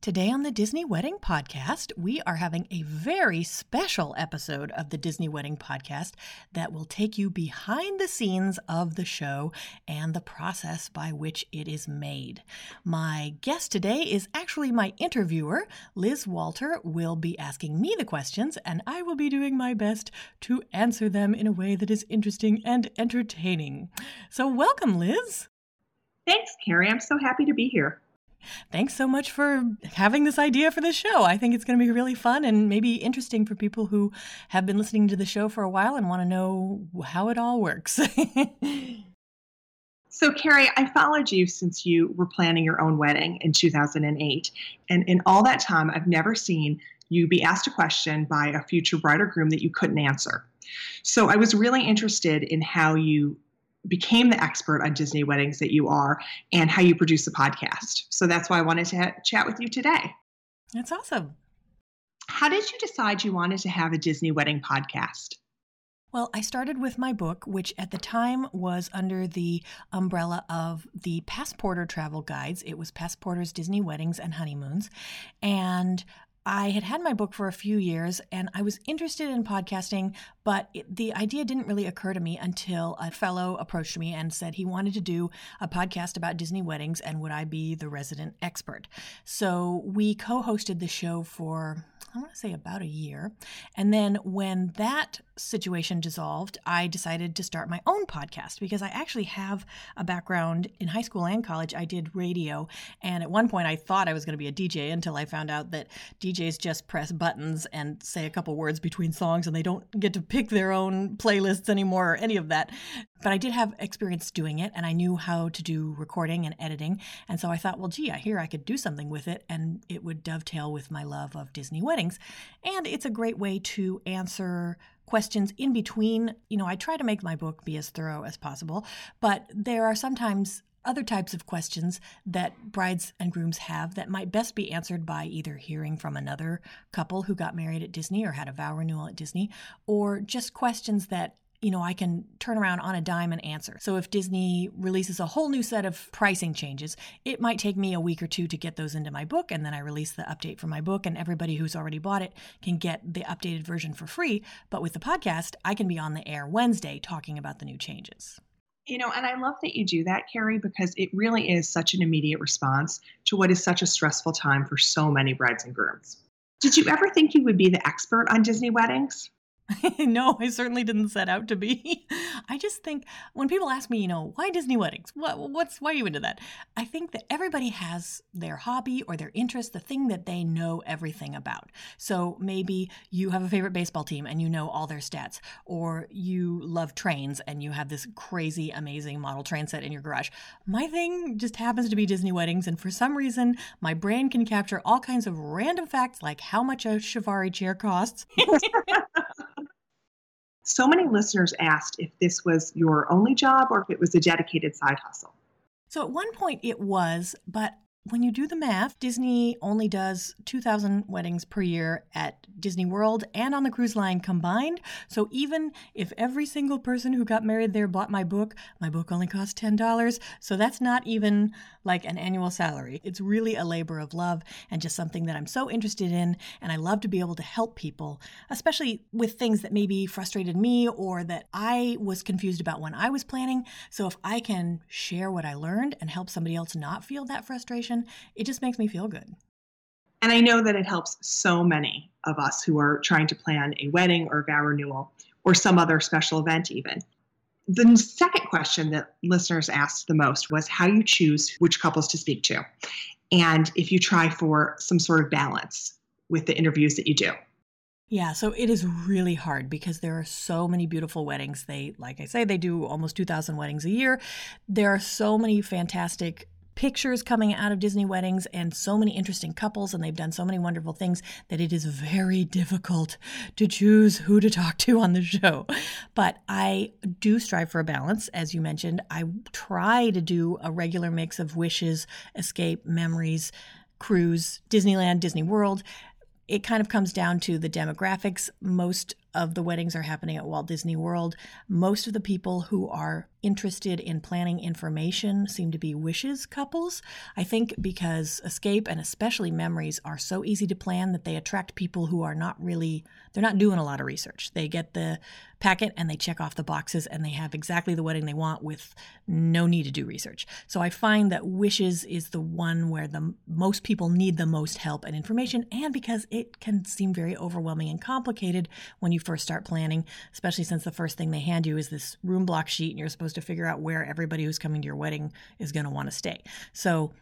Today on the Disney Wedding Podcast, we are having a very special episode of the Disney Wedding Podcast that will take you behind the scenes of the show and the process by which it is made. My guest today is actually my interviewer. Liz Walter will be asking me the questions, and I will be doing my best to answer them in a way that is interesting and entertaining. So, welcome, Liz. Thanks, Carrie. I'm so happy to be here thanks so much for having this idea for this show. I think it's going to be really fun and maybe interesting for people who have been listening to the show for a while and want to know how it all works. so, Carrie, I followed you since you were planning your own wedding in 2008. And in all that time, I've never seen you be asked a question by a future bride or groom that you couldn't answer. So I was really interested in how you became the expert on Disney weddings that you are and how you produce a podcast. So that's why I wanted to ha- chat with you today. That's awesome. How did you decide you wanted to have a Disney wedding podcast? Well, I started with my book, which at the time was under the umbrella of the Passporter travel guides. It was Passporter's Disney Weddings and Honeymoons. And I had had my book for a few years and I was interested in podcasting, but it, the idea didn't really occur to me until a fellow approached me and said he wanted to do a podcast about Disney weddings and would I be the resident expert. So we co hosted the show for, I want to say about a year. And then when that situation dissolved, I decided to start my own podcast because I actually have a background in high school and college. I did radio. And at one point, I thought I was going to be a DJ until I found out that DJs just press buttons and say a couple words between songs and they don't get to pick their own playlists anymore or any of that. But I did have experience doing it and I knew how to do recording and editing. And so I thought, well, gee, I hear I could do something with it and it would dovetail with my love of Disney weddings. And it's a great way to answer questions in between. You know, I try to make my book be as thorough as possible, but there are sometimes other types of questions that brides and grooms have that might best be answered by either hearing from another couple who got married at Disney or had a vow renewal at Disney, or just questions that you know, I can turn around on a dime and answer. So if Disney releases a whole new set of pricing changes, it might take me a week or two to get those into my book, and then I release the update for my book, and everybody who's already bought it can get the updated version for free. But with the podcast, I can be on the air Wednesday talking about the new changes. You know, and I love that you do that, Carrie, because it really is such an immediate response to what is such a stressful time for so many brides and grooms. Did you ever think you would be the expert on Disney weddings? no, I certainly didn't set out to be. I just think when people ask me, you know, why Disney weddings? What, what's why are you into that? I think that everybody has their hobby or their interest, the thing that they know everything about. So maybe you have a favorite baseball team and you know all their stats, or you love trains and you have this crazy, amazing model train set in your garage. My thing just happens to be Disney weddings, and for some reason, my brain can capture all kinds of random facts like how much a Chiavari chair costs. so many listeners asked if this was your only job or if it was a dedicated side hustle. So at one point it was, but when you do the math, Disney only does 2,000 weddings per year at Disney World and on the cruise line combined. So even if every single person who got married there bought my book, my book only costs $10. So that's not even like an annual salary. It's really a labor of love and just something that I'm so interested in. And I love to be able to help people, especially with things that maybe frustrated me or that I was confused about when I was planning. So if I can share what I learned and help somebody else not feel that frustration, it just makes me feel good. And I know that it helps so many of us who are trying to plan a wedding or vow renewal or some other special event, even. The second question that listeners asked the most was how you choose which couples to speak to, and if you try for some sort of balance with the interviews that you do. Yeah, so it is really hard because there are so many beautiful weddings. They, like I say, they do almost 2,000 weddings a year. There are so many fantastic pictures coming out of Disney weddings and so many interesting couples, and they've done so many wonderful things that it is very difficult to choose who to talk to on the show. But I do strive for a balance, as you mentioned. I try to do a regular mix of wishes, escape, memories, cruise, Disneyland, Disney World. It kind of comes down to the demographics. Most of the weddings are happening at Walt Disney World. Most of the people who are interested in planning information seem to be wishes couples. I think because escape and especially memories are so easy to plan that they attract people who are not really they're not doing a lot of research. They get the packet and they check off the boxes and they have exactly the wedding they want with no need to do research. So I find that wishes is the one where the most people need the most help and information and because it can seem very overwhelming and complicated when you first start planning, especially since the first thing they hand you is this room block sheet and you're supposed to figure out where everybody who's coming to your wedding is going to want to stay. So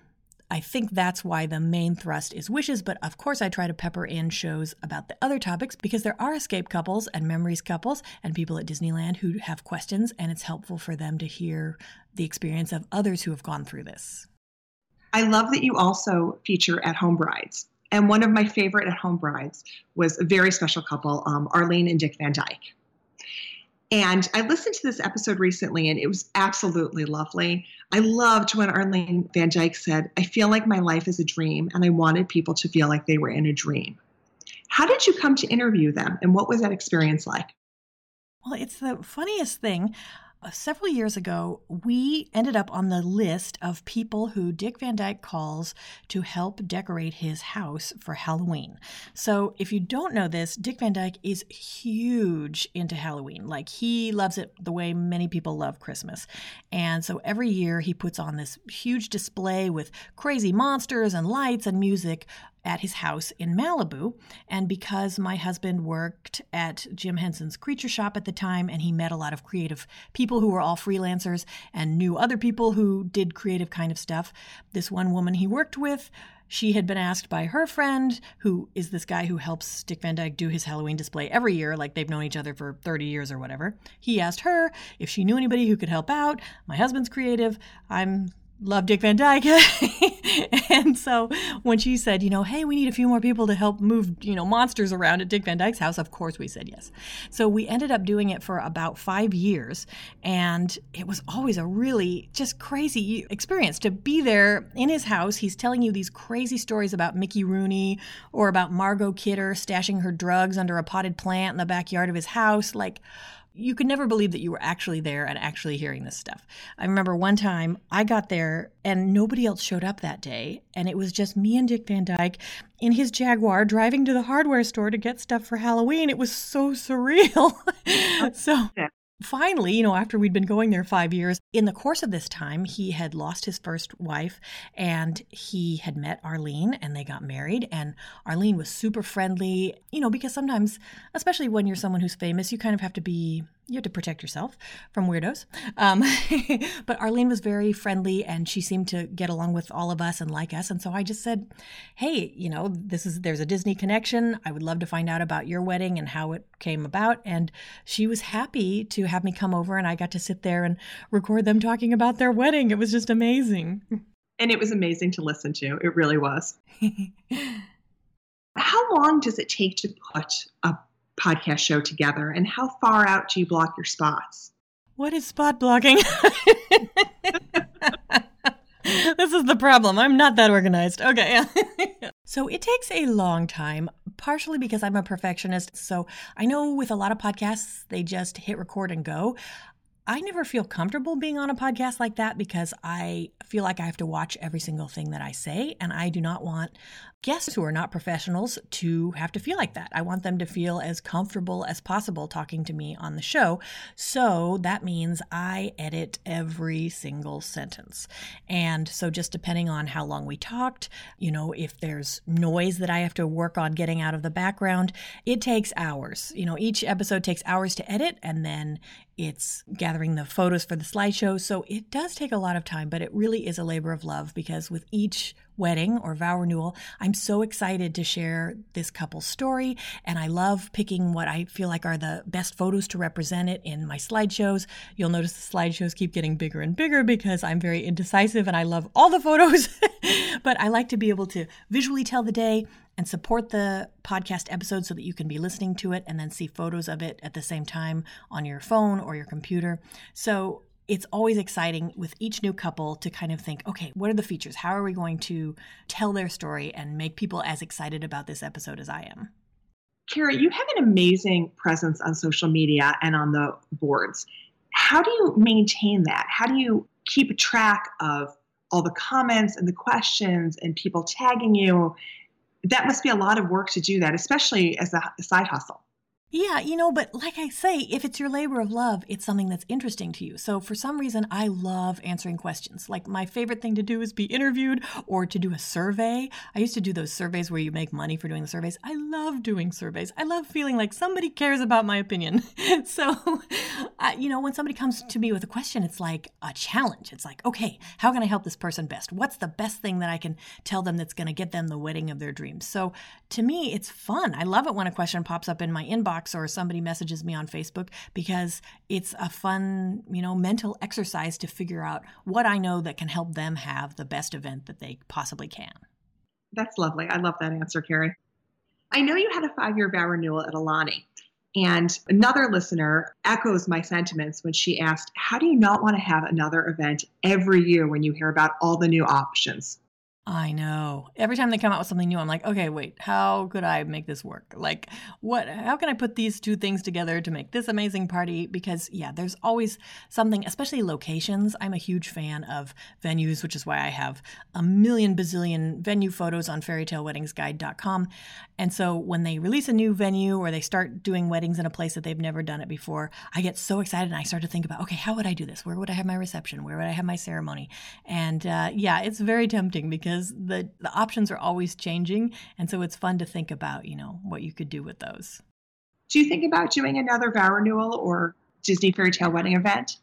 I think that's why the main thrust is wishes, but of course, I try to pepper in shows about the other topics because there are escape couples and memories couples and people at Disneyland who have questions, and it's helpful for them to hear the experience of others who have gone through this. I love that you also feature at home brides. And one of my favorite at home brides was a very special couple, um, Arlene and Dick Van Dyke. And I listened to this episode recently and it was absolutely lovely. I loved when Arlene Van Dyke said, I feel like my life is a dream and I wanted people to feel like they were in a dream. How did you come to interview them and what was that experience like? Well, it's the funniest thing. Uh, several years ago, we ended up on the list of people who Dick Van Dyke calls to help decorate his house for Halloween. So, if you don't know this, Dick Van Dyke is huge into Halloween. Like, he loves it the way many people love Christmas. And so, every year, he puts on this huge display with crazy monsters and lights and music at his house in Malibu. And because my husband worked at Jim Henson's Creature Shop at the time, and he met a lot of creative people who were all freelancers and knew other people who did creative kind of stuff, this one woman he worked with she had been asked by her friend, who is this guy who helps Dick Van Dyke do his Halloween display every year, like they've known each other for 30 years or whatever. He asked her if she knew anybody who could help out. My husband's creative. I'm love Dick Van Dyke. and so when she said, you know, hey, we need a few more people to help move, you know, monsters around at Dick Van Dyke's house, of course we said yes. So we ended up doing it for about five years. And it was always a really just crazy experience to be there in his house. He's telling you these crazy stories about Mickey Rooney or about Margot Kidder stashing her drugs under a potted plant in the backyard of his house. Like, you could never believe that you were actually there and actually hearing this stuff. I remember one time I got there and nobody else showed up that day, and it was just me and Dick Van Dyke in his Jaguar driving to the hardware store to get stuff for Halloween. It was so surreal. so finally, you know, after we'd been going there five years, in the course of this time, he had lost his first wife and he had met Arlene and they got married. And Arlene was super friendly, you know, because sometimes, especially when you're someone who's famous, you kind of have to be you have to protect yourself from weirdos. Um, but Arlene was very friendly and she seemed to get along with all of us and like us. And so I just said, Hey, you know, this is, there's a Disney connection. I would love to find out about your wedding and how it came about. And she was happy to have me come over and I got to sit there and record them talking about their wedding. It was just amazing. And it was amazing to listen to. It really was. How long does it take to put a podcast show together and how far out do you block your spots? What is spot blocking? this is the problem. I'm not that organized. Okay. so it takes a long time, partially because I'm a perfectionist. So I know with a lot of podcasts, they just hit record and go. I never feel comfortable being on a podcast like that because I feel like I have to watch every single thing that I say, and I do not want guests who are not professionals to have to feel like that. I want them to feel as comfortable as possible talking to me on the show. So that means I edit every single sentence. And so just depending on how long we talked, you know, if there's noise that I have to work on getting out of the background, it takes hours. You know, each episode takes hours to edit and then it's gathering the photos for the slideshow. So it does take a lot of time, but it really is a labor of love because with each wedding or vow renewal. I'm so excited to share this couple's story, and I love picking what I feel like are the best photos to represent it in my slideshows. You'll notice the slideshows keep getting bigger and bigger because I'm very indecisive and I love all the photos, but I like to be able to visually tell the day and support the podcast episode so that you can be listening to it and then see photos of it at the same time on your phone or your computer. So it's always exciting with each new couple to kind of think, okay, what are the features? How are we going to tell their story and make people as excited about this episode as I am? Carrie, you have an amazing presence on social media and on the boards. How do you maintain that? How do you keep track of all the comments and the questions and people tagging you? That must be a lot of work to do that, especially as a side hustle. Yeah, you know, but like I say, if it's your labor of love, it's something that's interesting to you. So for some reason, I love answering questions. Like my favorite thing to do is be interviewed or to do a survey. I used to do those surveys where you make money for doing the surveys. I love doing surveys. I love feeling like somebody cares about my opinion. so, you know, when somebody comes to me with a question, it's like a challenge. It's like, okay, how can I help this person best? What's the best thing that I can tell them that's going to get them the wedding of their dreams? So to me, it's fun. I love it when a question pops up in my inbox inbox or somebody messages me on Facebook because it's a fun, you know, mental exercise to figure out what I know that can help them have the best event that they possibly can. That's lovely. I love that answer, Carrie. I know you had a five year vow renewal at Aulani. And another listener echoes my sentiments when she asked, How do you not want to have another event every year when you hear about all the new options? I know. Every time they come out with something new, I'm like, okay, wait, how could I make this work? Like, what, how can I put these two things together to make this amazing party? Because, yeah, there's always something, especially locations. I'm a huge fan of venues, which is why I have a million bazillion venue photos on fairytaleweddingsguide.com. And so when they release a new venue or they start doing weddings in a place that they've never done it before, I get so excited and I start to think about, okay, how would I do this? Where would I have my reception? Where would I have my ceremony? And uh, yeah, it's very tempting because because the, the options are always changing. And so it's fun to think about, you know, what you could do with those. Do you think about doing another vow renewal or Disney fairy tale wedding event?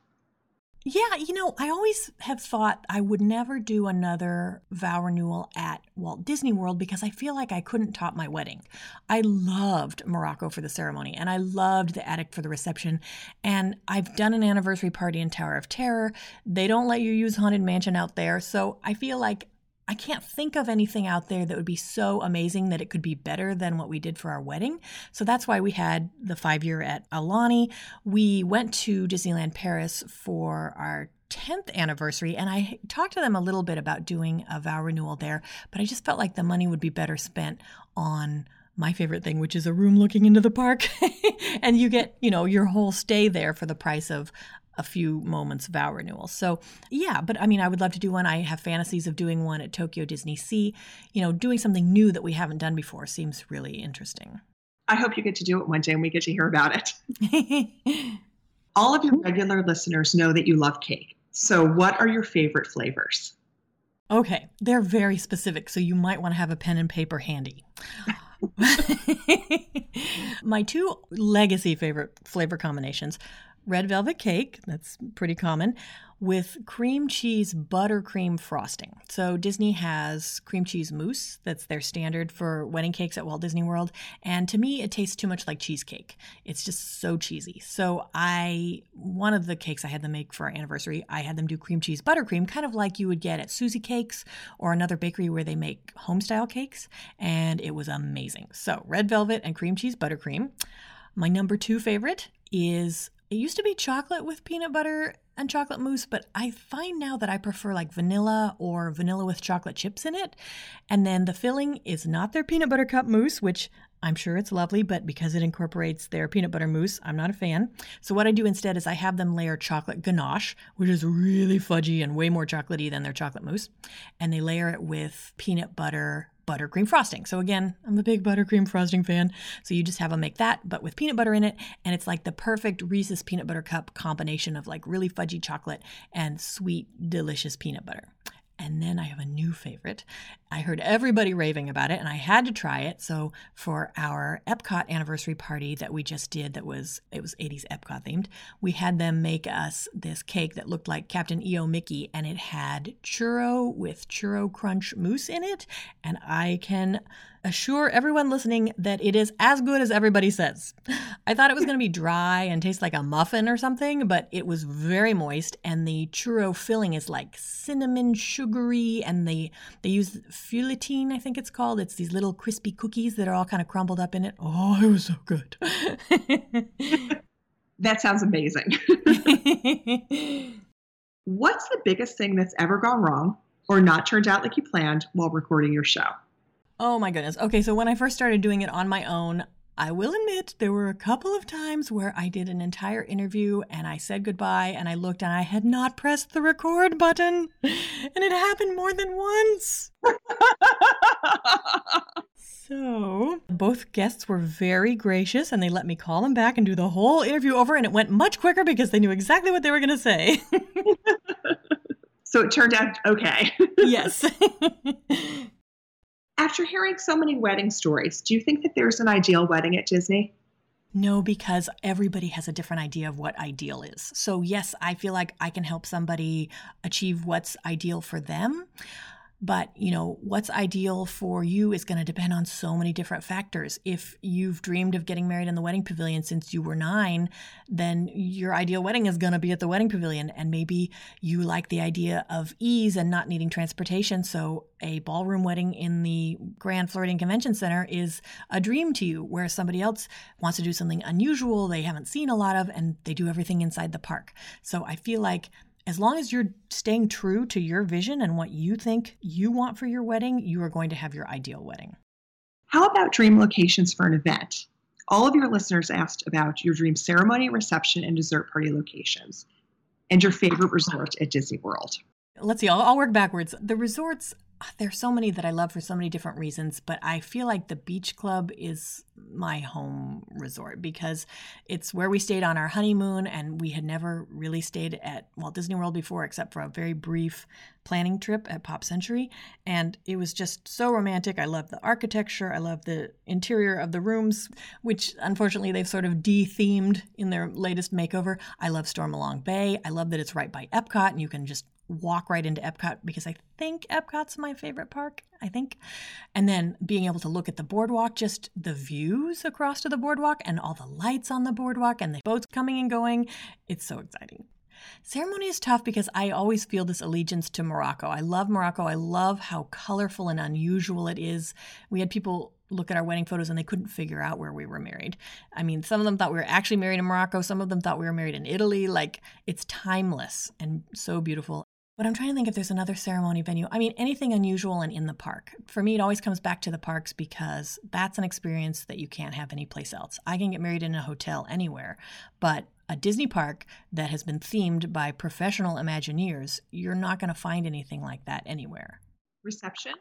Yeah, you know, I always have thought I would never do another vow renewal at Walt Disney World because I feel like I couldn't top my wedding. I loved Morocco for the ceremony and I loved the attic for the reception. And I've done an anniversary party in Tower of Terror. They don't let you use Haunted Mansion out there. So I feel like I can't think of anything out there that would be so amazing that it could be better than what we did for our wedding. So that's why we had the five year at Aulani. We went to Disneyland Paris for our 10th anniversary and I talked to them a little bit about doing a vow renewal there, but I just felt like the money would be better spent on my favorite thing, which is a room looking into the park. and you get, you know, your whole stay there for the price of a few moments of vow renewal. So, yeah, but I mean, I would love to do one. I have fantasies of doing one at Tokyo Disney Sea. You know, doing something new that we haven't done before seems really interesting. I hope you get to do it one day and we get to hear about it. All of your regular listeners know that you love cake. So, what are your favorite flavors? Okay, they're very specific, so you might want to have a pen and paper handy. My two legacy favorite flavor combinations red velvet cake, that's pretty common, with cream cheese buttercream frosting. So Disney has cream cheese mousse, that's their standard for wedding cakes at Walt Disney World, and to me it tastes too much like cheesecake. It's just so cheesy. So I one of the cakes I had them make for our anniversary, I had them do cream cheese buttercream, kind of like you would get at Susie Cakes or another bakery where they make home style cakes, and it was amazing. So red velvet and cream cheese buttercream. My number 2 favorite is it used to be chocolate with peanut butter and chocolate mousse, but I find now that I prefer like vanilla or vanilla with chocolate chips in it. And then the filling is not their peanut butter cup mousse, which I'm sure it's lovely, but because it incorporates their peanut butter mousse, I'm not a fan. So what I do instead is I have them layer chocolate ganache, which is really fudgy and way more chocolatey than their chocolate mousse, and they layer it with peanut butter buttercream frosting. So again, I'm a big buttercream frosting fan. So you just have them make that, but with peanut butter in it, and it's like the perfect Reese's peanut butter cup combination of like really fudgy chocolate and sweet, delicious peanut butter. And then I have a new favorite. I heard everybody raving about it and I had to try it. So for our Epcot anniversary party that we just did that was it was 80s Epcot themed, we had them make us this cake that looked like Captain EO Mickey and it had churro with churro crunch mousse in it and I can assure everyone listening that it is as good as everybody says. I thought it was going to be dry and taste like a muffin or something, but it was very moist and the churro filling is like cinnamon sugary and they they use feuilletine, I think it's called. It's these little crispy cookies that are all kind of crumbled up in it. Oh, it was so good. that sounds amazing. What's the biggest thing that's ever gone wrong or not turned out like you planned while recording your show? Oh my goodness. Okay, so when I first started doing it on my own, I will admit there were a couple of times where I did an entire interview and I said goodbye and I looked and I had not pressed the record button. And it happened more than once. so, both guests were very gracious and they let me call them back and do the whole interview over and it went much quicker because they knew exactly what they were going to say. so it turned out okay. yes. After hearing so many wedding stories, do you think that there's an ideal wedding at Disney? No, because everybody has a different idea of what ideal is. So, yes, I feel like I can help somebody achieve what's ideal for them. But, you know, what's ideal for you is going to depend on so many different factors. If you've dreamed of getting married in the wedding pavilion since you were nine, then your ideal wedding is going to be at the wedding pavilion. And maybe you like the idea of ease and not needing transportation. So a ballroom wedding in the Grand Floridian Convention Center is a dream to you, where somebody else wants to do something unusual they haven't seen a lot of and they do everything inside the park. So I feel like as long as you're staying true to your vision and what you think you want for your wedding, you are going to have your ideal wedding. How about dream locations for an event? All of your listeners asked about your dream ceremony, reception, and dessert party locations and your favorite resort at Disney World. Let's see, I'll, I'll work backwards. The resorts there's so many that I love for so many different reasons, but I feel like the beach club is my home resort because it's where we stayed on our honeymoon and we had never really stayed at Walt Disney World before except for a very brief planning trip at Pop Century and it was just so romantic. I love the architecture, I love the interior of the rooms, which unfortunately they've sort of de-themed in their latest makeover. I love Stormalong Bay. I love that it's right by Epcot and you can just walk right into Epcot because I think Epcot's my favorite park. I think. And then being able to look at the boardwalk, just the views across to the boardwalk and all the lights on the boardwalk and the boats coming and going. It's so exciting. Ceremony is tough because I always feel this allegiance to Morocco. I love Morocco. I love how colorful and unusual it is. We had people look at our wedding photos and they couldn't figure out where we were married. I mean, some of them thought we were actually married in Morocco, some of them thought we were married in Italy. Like, it's timeless and so beautiful. But I'm trying to think if there's another ceremony venue. I mean, anything unusual and in the park. For me, it always comes back to the parks because that's an experience that you can't have anyplace else. I can get married in a hotel anywhere, but a Disney park that has been themed by professional Imagineers, you're not going to find anything like that anywhere. Reception?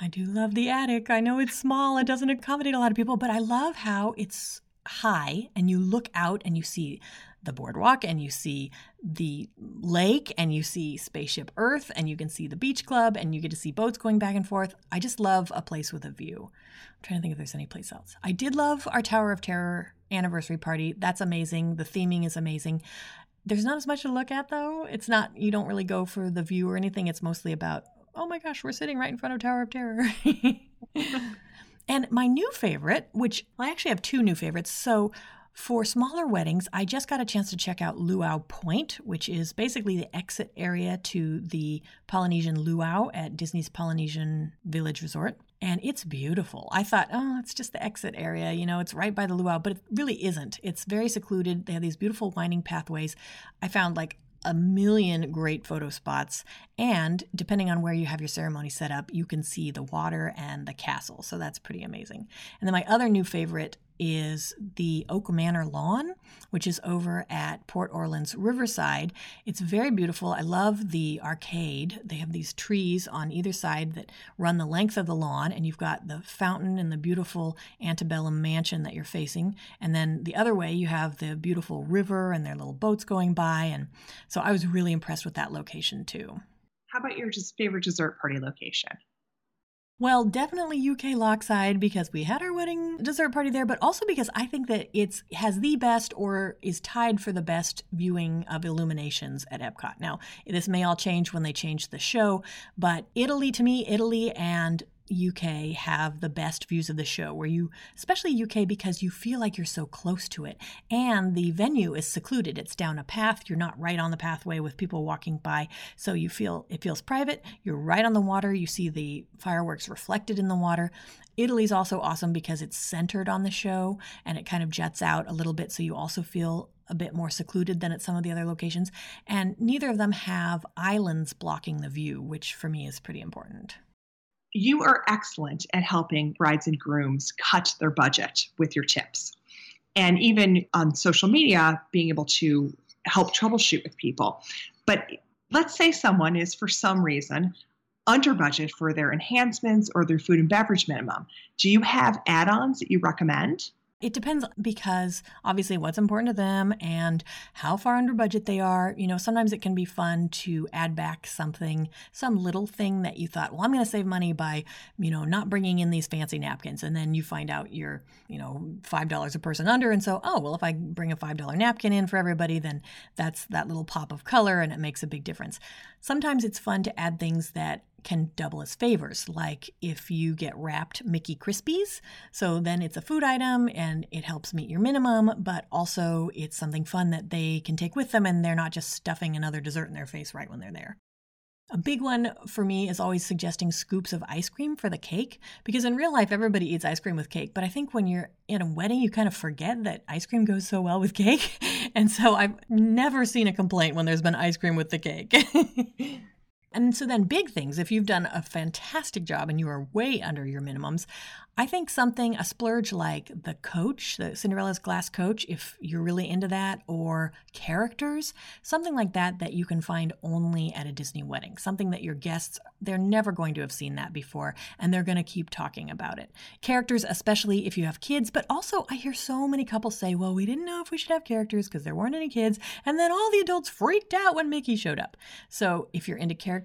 I do love the attic. I know it's small, it doesn't accommodate a lot of people, but I love how it's high and you look out and you see the boardwalk and you see the lake and you see spaceship earth and you can see the beach club and you get to see boats going back and forth. I just love a place with a view. I'm trying to think if there's any place else. I did love our tower of terror anniversary party. That's amazing. The theming is amazing. There's not as much to look at though. It's not you don't really go for the view or anything. It's mostly about oh my gosh we're sitting right in front of tower of terror. And my new favorite which well, i actually have two new favorites. So for smaller weddings, I just got a chance to check out Luau Point, which is basically the exit area to the Polynesian Luau at Disney's Polynesian Village Resort. And it's beautiful. I thought, oh, it's just the exit area, you know, it's right by the luau, but it really isn't. It's very secluded. They have these beautiful winding pathways. I found like a million great photo spots. And depending on where you have your ceremony set up, you can see the water and the castle. So that's pretty amazing. And then my other new favorite is the Oak Manor Lawn, which is over at Port Orleans Riverside. It's very beautiful. I love the arcade. They have these trees on either side that run the length of the lawn, and you've got the fountain and the beautiful antebellum mansion that you're facing. And then the other way, you have the beautiful river and their little boats going by. And so I was really impressed with that location too. How about your favorite dessert party location? Well, definitely UK Lockside because we had our wedding dessert party there, but also because I think that it's has the best or is tied for the best viewing of illuminations at Epcot. Now, this may all change when they change the show, but Italy to me, Italy and UK have the best views of the show, where you, especially UK, because you feel like you're so close to it. And the venue is secluded. It's down a path. You're not right on the pathway with people walking by. So you feel, it feels private. You're right on the water. You see the fireworks reflected in the water. Italy's also awesome because it's centered on the show and it kind of jets out a little bit. So you also feel a bit more secluded than at some of the other locations. And neither of them have islands blocking the view, which for me is pretty important you are excellent at helping brides and grooms cut their budget with your tips. And even on social media, being able to help troubleshoot with people. But let's say someone is, for some reason, under budget for their enhancements or their food and beverage minimum. Do you have add ons that you recommend? It depends because obviously what's important to them and how far under budget they are. You know, sometimes it can be fun to add back something, some little thing that you thought, well, I'm going to save money by, you know, not bringing in these fancy napkins. And then you find out you're, you know, $5 a person under. And so, oh, well, if I bring a $5 napkin in for everybody, then that's that little pop of color and it makes a big difference. Sometimes it's fun to add things that can double as favors, like if you get wrapped Mickey Krispies. So then it's a food item and it helps meet your minimum, but also it's something fun that they can take with them and they're not just stuffing another dessert in their face right when they're there. A big one for me is always suggesting scoops of ice cream for the cake because in real life everybody eats ice cream with cake, but I think when you're in a wedding you kind of forget that ice cream goes so well with cake. And so I've never seen a complaint when there's been ice cream with the cake. And so then big things, if you've done a fantastic job and you are way under your minimums, I think something, a splurge like the coach, the Cinderella's glass coach, if you're really into that, or characters, something like that that you can find only at a Disney wedding. Something that your guests, they're never going to have seen that before, and they're going to keep talking about it. Characters, especially if you have kids, but also I hear so many couples say, well, we didn't know if we should have characters because there weren't any kids, and then all the adults freaked out when Mickey showed up. So if you're into characters,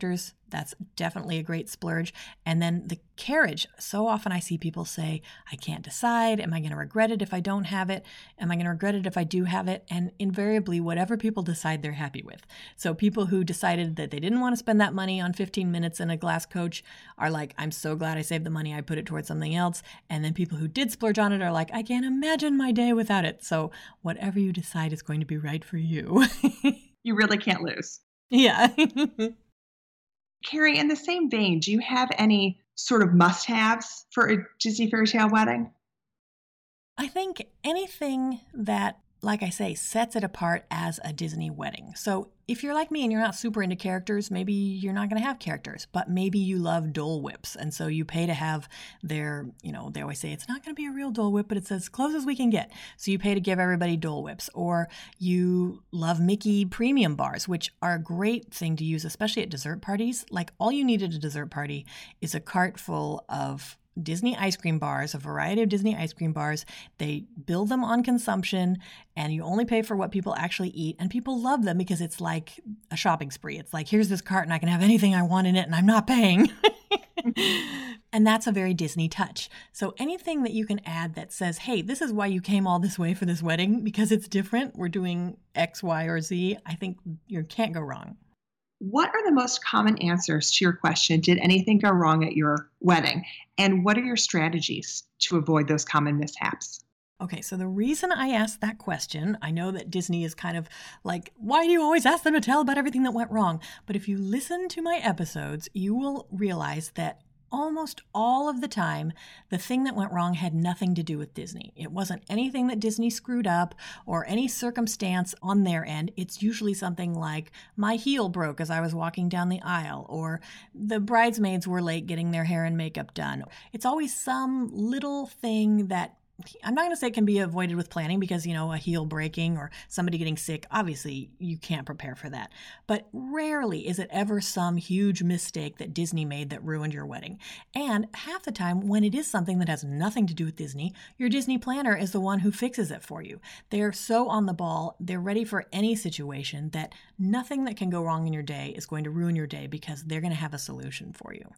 that's definitely a great splurge. And then the carriage. So often I see people say, I can't decide. Am I going to regret it if I don't have it? Am I going to regret it if I do have it? And invariably, whatever people decide, they're happy with. So people who decided that they didn't want to spend that money on 15 minutes in a glass coach are like, I'm so glad I saved the money. I put it towards something else. And then people who did splurge on it are like, I can't imagine my day without it. So whatever you decide is going to be right for you. you really can't lose. Yeah. Carrie, in the same vein, do you have any sort of must haves for a Disney fairy tale wedding? I think anything that like I say, sets it apart as a Disney wedding. So if you're like me and you're not super into characters, maybe you're not going to have characters, but maybe you love Dole Whips. And so you pay to have their, you know, they always say it's not going to be a real Dole Whip, but it's as close as we can get. So you pay to give everybody Dole Whips. Or you love Mickey premium bars, which are a great thing to use, especially at dessert parties. Like all you need at a dessert party is a cart full of Disney ice cream bars, a variety of Disney ice cream bars. They build them on consumption and you only pay for what people actually eat. And people love them because it's like a shopping spree. It's like, here's this cart and I can have anything I want in it and I'm not paying. Mm-hmm. and that's a very Disney touch. So anything that you can add that says, hey, this is why you came all this way for this wedding because it's different. We're doing X, Y, or Z. I think you can't go wrong. What are the most common answers to your question, did anything go wrong at your wedding? And what are your strategies to avoid those common mishaps? Okay, so the reason I asked that question, I know that Disney is kind of like, why do you always ask them to tell about everything that went wrong? But if you listen to my episodes, you will realize that almost all of the time, the thing that went wrong had nothing to do with Disney. It wasn't anything that Disney screwed up or any circumstance on their end. It's usually something like my heel broke as I was walking down the aisle, or the bridesmaids were late getting their hair and makeup done. It's always some little thing that I'm not going to say it can be avoided with planning because, you know, a heel breaking or somebody getting sick, obviously you can't prepare for that. But rarely is it ever some huge mistake that Disney made that ruined your wedding. And half the time, when it is something that has nothing to do with Disney, your Disney planner is the one who fixes it for you. They're so on the ball, they're ready for any situation that nothing that can go wrong in your day is going to ruin your day because they're going to have a solution for you.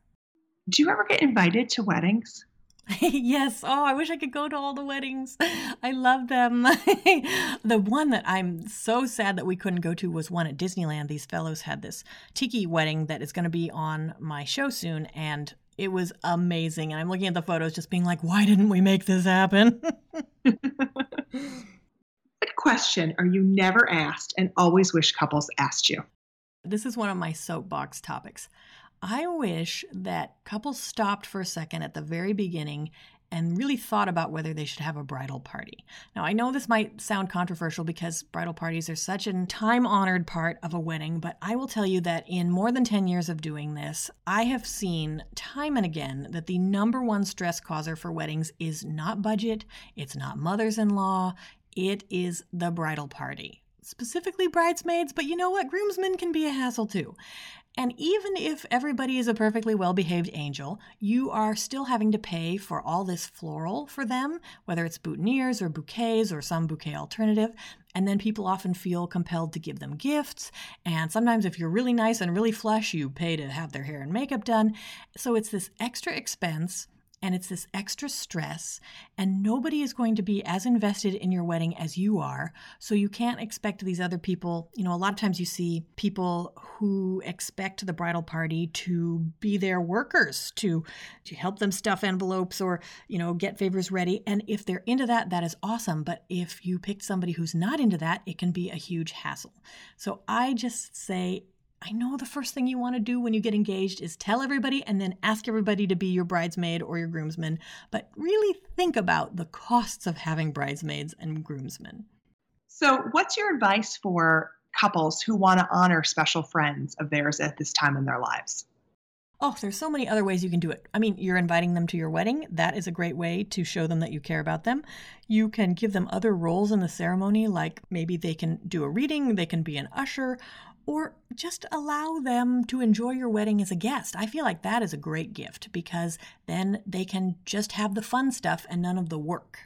Do you ever get invited to weddings? yes. Oh, I wish I could go to all the weddings. I love them. the one that I'm so sad that we couldn't go to was one at Disneyland. These fellows had this tiki wedding that is going to be on my show soon. And it was amazing. And I'm looking at the photos just being like, why didn't we make this happen? what question are you never asked and always wish couples asked you? This is one of my soapbox topics. I wish that couples stopped for a second at the very beginning and really thought about whether they should have a bridal party. Now, I know this might sound controversial because bridal parties are such a time honored part of a wedding, but I will tell you that in more than 10 years of doing this, I have seen time and again that the number one stress causer for weddings is not budget, it's not mothers in law, it is the bridal party specifically bridesmaids, but you know what? Groomsmen can be a hassle too. And even if everybody is a perfectly well behaved angel, you are still having to pay for all this floral for them, whether it's boutonnieres or bouquets or some bouquet alternative. And then people often feel compelled to give them gifts. And sometimes, if you're really nice and really flush, you pay to have their hair and makeup done. So it's this extra expense and it's this extra stress, and nobody is going to be as invested in your wedding as you are. So you can't expect these other people. You know, a lot of times you see people who expect the bridal party to be their workers, to, to help them stuff envelopes or, you know, get favors ready. And if they're into that, that is awesome. But if you pick somebody who's not into that, it can be a huge hassle. So I just say, I know the first thing you want to do when you get engaged is tell everybody and then ask everybody to be your bridesmaid or your groomsman, but really think about the costs of having bridesmaids and groomsmen. So, what's your advice for couples who want to honor special friends of theirs at this time in their lives? Oh, there's so many other ways you can do it. I mean, you're inviting them to your wedding. That is a great way to show them that you care about them. You can give them other roles in the ceremony, like maybe they can do a reading, they can be an usher, or just allow them to enjoy your wedding as a guest. I feel like that is a great gift because then they can just have the fun stuff and none of the work.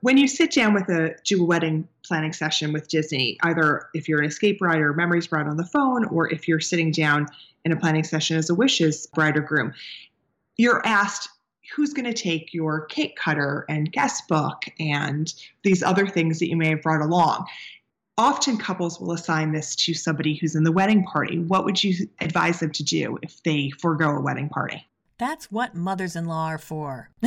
When you sit down with a do a wedding planning session with Disney, either if you're an escape bride or memories bride on the phone, or if you're sitting down in a planning session as a wishes bride or groom, you're asked who's going to take your cake cutter and guest book and these other things that you may have brought along often couples will assign this to somebody who's in the wedding party. What would you advise them to do if they forego a wedding party? That's what mothers in law are for.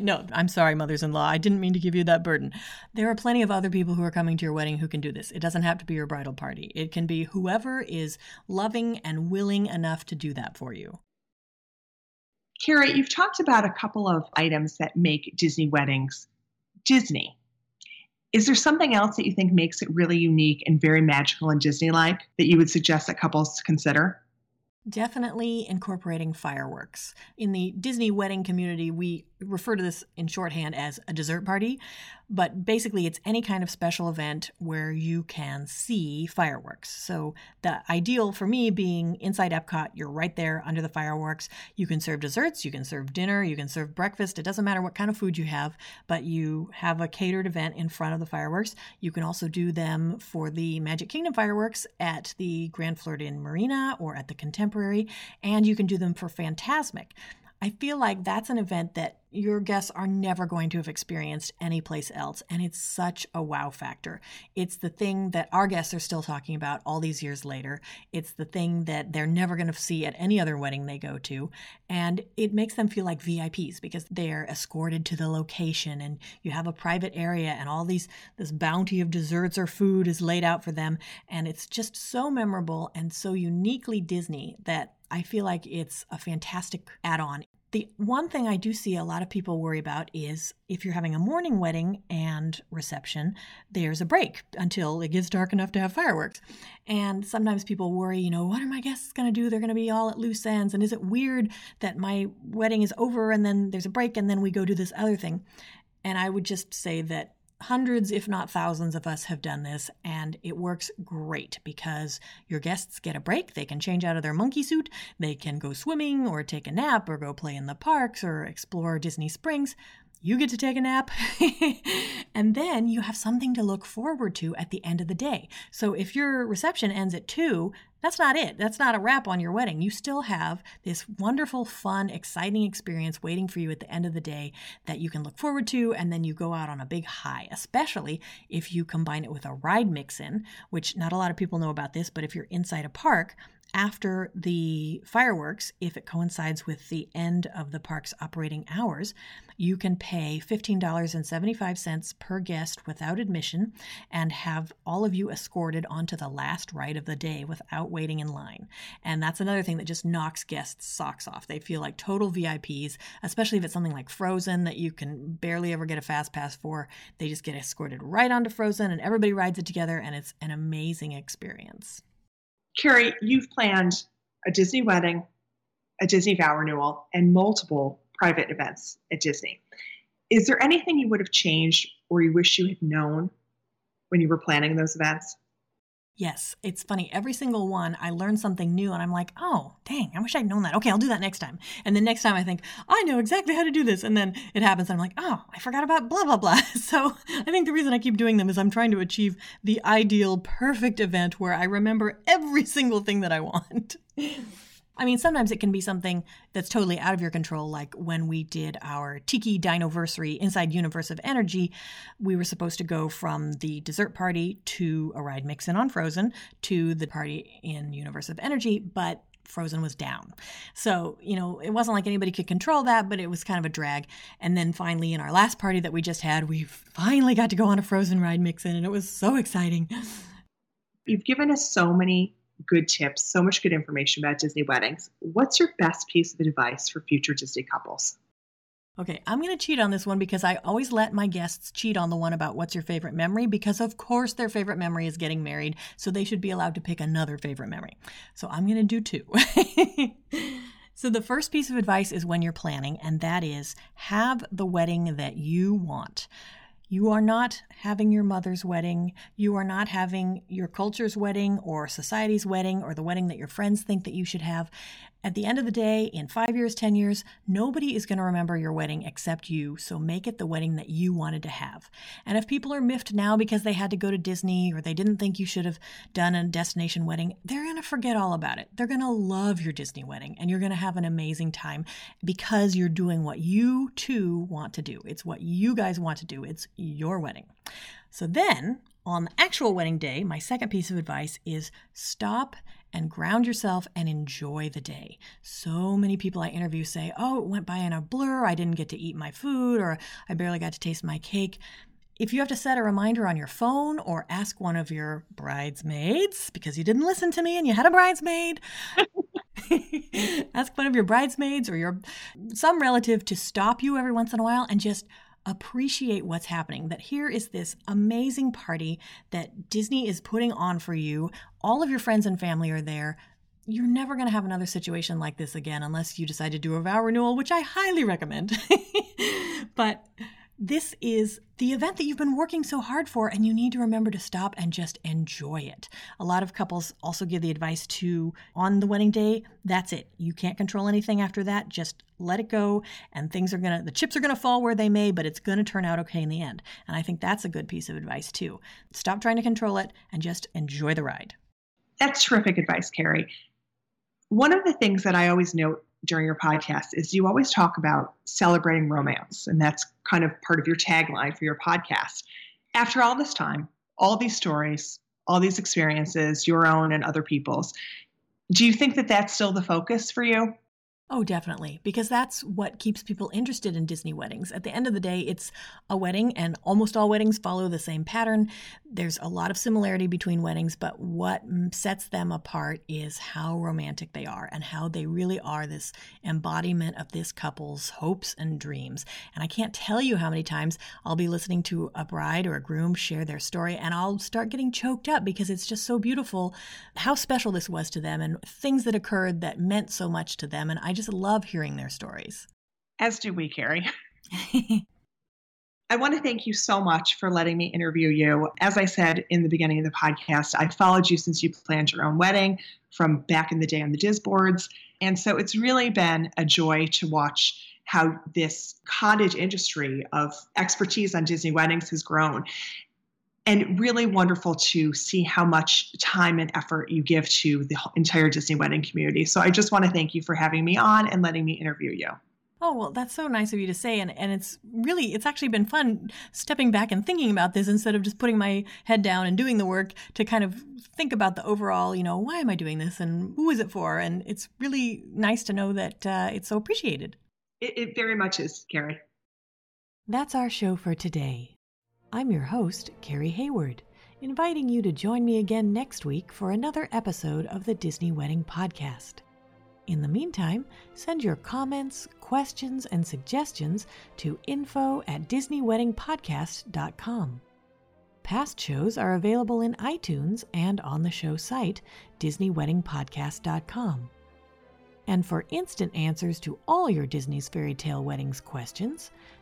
no, I'm sorry, mothers in law. I didn't mean to give you that burden. There are plenty of other people who are coming to your wedding who can do this. It doesn't have to be your bridal party, it can be whoever is loving and willing enough to do that for you. Carrie, you've talked about a couple of items that make Disney weddings Disney. Is there something else that you think makes it really unique and very magical and Disney like that you would suggest that couples consider? Definitely incorporating fireworks. In the Disney wedding community, we refer to this in shorthand as a dessert party, but basically it's any kind of special event where you can see fireworks. So the ideal for me being inside Epcot, you're right there under the fireworks. You can serve desserts, you can serve dinner, you can serve breakfast. It doesn't matter what kind of food you have, but you have a catered event in front of the fireworks. You can also do them for the Magic Kingdom fireworks at the Grand Floridian Marina or at the Contemporary, and you can do them for Fantasmic. I feel like that's an event that your guests are never going to have experienced anyplace else. And it's such a wow factor. It's the thing that our guests are still talking about all these years later. It's the thing that they're never going to see at any other wedding they go to. And it makes them feel like VIPs because they're escorted to the location and you have a private area and all these, this bounty of desserts or food is laid out for them. And it's just so memorable and so uniquely Disney that I feel like it's a fantastic add on The one thing I do see a lot of people worry about is if you're having a morning wedding and reception, there's a break until it gets dark enough to have fireworks. And sometimes people worry, you know, what are my guests going to do? They're going to be all at loose ends. And is it weird that my wedding is over and then there's a break and then we go do this other thing? And I would just say that hundreds, if not thousands, of us have done this, and it works great because your guests get a break. They can change out of their monkey suit, they can go swimming, or take a nap, or go play in the parks, or explore Disney Springs. You get to take a nap, and then you have something to look forward to at the end of the day. So if your reception ends at 2, that's not it. That's not a wrap on your wedding. You still have this wonderful, fun, exciting experience waiting for you at the end of the day that you can look forward to, and then you go out on a big high, especially if you combine it with a ride mix in, which not a lot of people know about this, but if you're inside a park, after the fireworks, if it coincides with the end of the park's operating hours, you can pay $15.75 per guest without admission and have all of you escorted onto the last ride of the day without waiting in line. And that's another thing that just knocks guests' socks off. They feel like total VIPs, especially if it's something like Frozen that you can barely ever get a fast pass for. They just get escorted right onto Frozen and everybody rides it together, and it's an amazing experience. Carrie, you've planned a Disney wedding, a Disney vow renewal, and multiple private events at Disney. Is there anything you would have changed or you wish you had known when you were planning those events? Yes, it's funny. Every single one, I learn something new, and I'm like, oh, dang, I wish I'd known that. Okay, I'll do that next time. And then next time, I think, I know exactly how to do this. And then it happens, and I'm like, oh, I forgot about blah, blah, blah. So I think the reason I keep doing them is I'm trying to achieve the ideal, perfect event where I remember every single thing that I want. I mean, sometimes it can be something that's totally out of your control, like when we did our Tiki Dinoversary inside Universe of Energy. We were supposed to go from the dessert party to a ride mix in on Frozen to the party in Universe of Energy, but Frozen was down. So, you know, it wasn't like anybody could control that, but it was kind of a drag. And then finally, in our last party that we just had, we finally got to go on a Frozen ride mix in, and it was so exciting. You've given us so many good tips, so much good information about Disney weddings. What's your best piece of advice for future Disney couples? Okay, I'm going to cheat on this one because I always let my guests cheat on the one about what's your favorite memory because, of course, their favorite memory is getting married, so they should be allowed to pick another favorite memory. So I'm going to do two. so, the first piece of advice is when you're planning, and that is have the wedding that you want. You are not having your mother's wedding. You are not having your culture's wedding or society's wedding or the wedding that your friends think that you should have. At the end of the day, in five years, 10 years, nobody is going to remember your wedding except you. So make it the wedding that you wanted to have. And if people are miffed now because they had to go to Disney or they didn't think you should have done a destination wedding, they're going to forget all about it. They're going to love your Disney wedding and you're going to have an amazing time because you're doing what you two want to do. It's what you guys want to do. It's your wedding. So then, on the actual wedding day, my second piece of advice is stop and ground yourself and enjoy the day. So many people I interview say, Oh, it went by in a blur. I didn't get to eat my food, or I barely got to taste my cake. If you have to set a reminder on your phone or ask one of your bridesmaids because you didn't listen to me and you had a bridesmaid, ask one of your bridesmaids or your some relative to stop you every once in a while and just appreciate what's happening. That here is this amazing party that Disney is putting on for you. All of your friends and family are there. You're never going to have another situation like this again unless you decide to do a vow renewal, which I highly recommend. but this is the event that you've been working so hard for, and you need to remember to stop and just enjoy it. A lot of couples also give the advice to on the wedding day, that's it. You can't control anything after that. Just let it go, and things are gonna, the chips are gonna fall where they may, but it's gonna turn out okay in the end. And I think that's a good piece of advice too. Stop trying to control it and just enjoy the ride. That's terrific advice, Carrie. One of the things that I always note during your podcast is you always talk about celebrating romance, and that's kind of part of your tagline for your podcast. After all this time, all these stories, all these experiences, your own and other people's, do you think that that's still the focus for you? Oh, definitely. Because that's what keeps people interested in Disney weddings. At the end of the day, it's a wedding, and almost all weddings follow the same pattern. There's a lot of similarity between weddings, but what sets them apart is how romantic they are and how they really are this embodiment of this couple's hopes and dreams. And I can't tell you how many times I'll be listening to a bride or a groom share their story, and I'll start getting choked up because it's just so beautiful how special this was to them and things that occurred that meant so much to them. And I just just love hearing their stories. As do we, Carrie. I want to thank you so much for letting me interview you. As I said in the beginning of the podcast, I followed you since you planned your own wedding from back in the day on the Disboards. And so it's really been a joy to watch how this cottage industry of expertise on Disney weddings has grown and really wonderful to see how much time and effort you give to the entire Disney wedding community. So I just want to thank you for having me on and letting me interview you. Oh, well, that's so nice of you to say. And, and it's really, it's actually been fun stepping back and thinking about this instead of just putting my head down and doing the work to kind of think about the overall, you know, why am I doing this and who is it for? And it's really nice to know that uh, it's so appreciated. It, it very much is, Carrie. That's our show for today. I'm your host, Carrie Hayward, inviting you to join me again next week for another episode of the Disney Wedding Podcast. In the meantime, send your comments, questions, and suggestions to info at DisneyWeddingPodcast.com. Past shows are available in iTunes and on the show site, DisneyWeddingPodcast.com. And for instant answers to all your Disney's Fairy Tale Weddings questions,